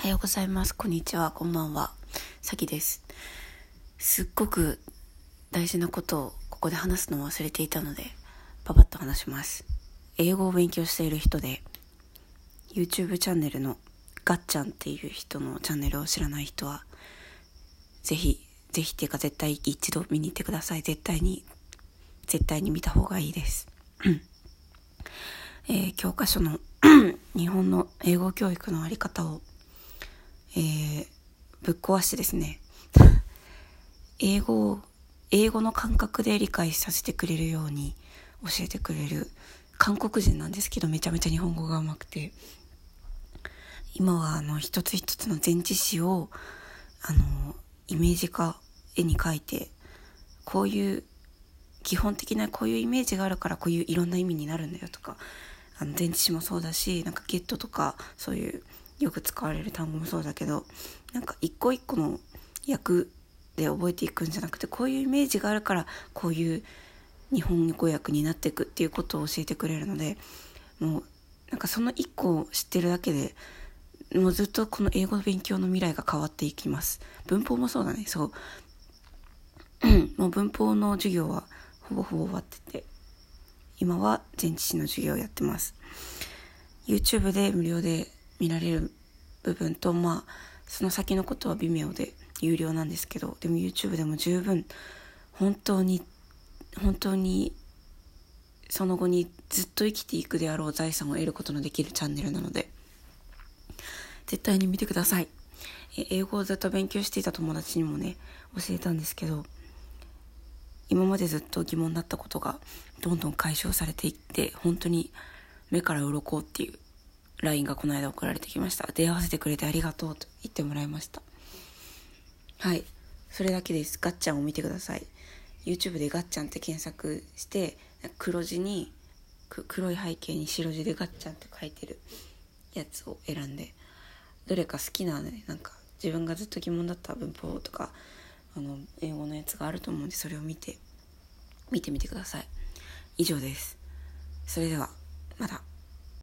おはようございます。こんにちは。こんばんは。さきです。すっごく大事なことをここで話すのを忘れていたので、パパッと話します。英語を勉強している人で、YouTube チャンネルのガッチャンっていう人のチャンネルを知らない人は、ぜひ、ぜひっていうか絶対一度見に行ってください。絶対に、絶対に見た方がいいです。えー教科書の 日本の英語教育のあり方を、えーぶっ壊してですね 英語を英語の感覚で理解させてくれるように教えてくれる韓国人なんですけどめちゃめちゃ日本語がうまくて今はあの一つ一つの前置詞をあのイメージ化絵に描いてこういう基本的なこういうイメージがあるからこういういろんな意味になるんだよとかあの前置詞もそうだしなんかゲットとかそういうよく使われる単語もそうだけどなんか一個一個の訳で覚えていくんじゃなくてこういうイメージがあるからこういう日本語訳になっていくっていうことを教えてくれるのでもうなんかその一個を知ってるだけでもうずっとこの英語の勉強の未来が変わっていきます。文法もそうだね。そう。もう文法の授業はほぼほぼ終わってて今は前置詞の授業をやってます。YouTube で無料で見られる部分とまあその先のことは微妙で有料なんですけどでも YouTube でも十分本当に本当にその後にずっと生きていくであろう財産を得ることのできるチャンネルなので絶対に見てください。英語をずっと勉強していた友達にもね教えたんですけど今までずっと疑問だったことがどんどん解消されていって本当に目から鱗っていう LINE がこの間送られてきました。出会わせてくれてありがとうと言ってもらいました。はい。それだけです。ガッチャンを見てください。YouTube でガッチャンって検索して黒字に黒い背景に白字でガッチャンって書いてるやつを選んでどれか好きなねなんか自分がずっと疑問だった文法とかあの英語のやつがあると思うんでそれを見て見てみてください。以上です。それではまた。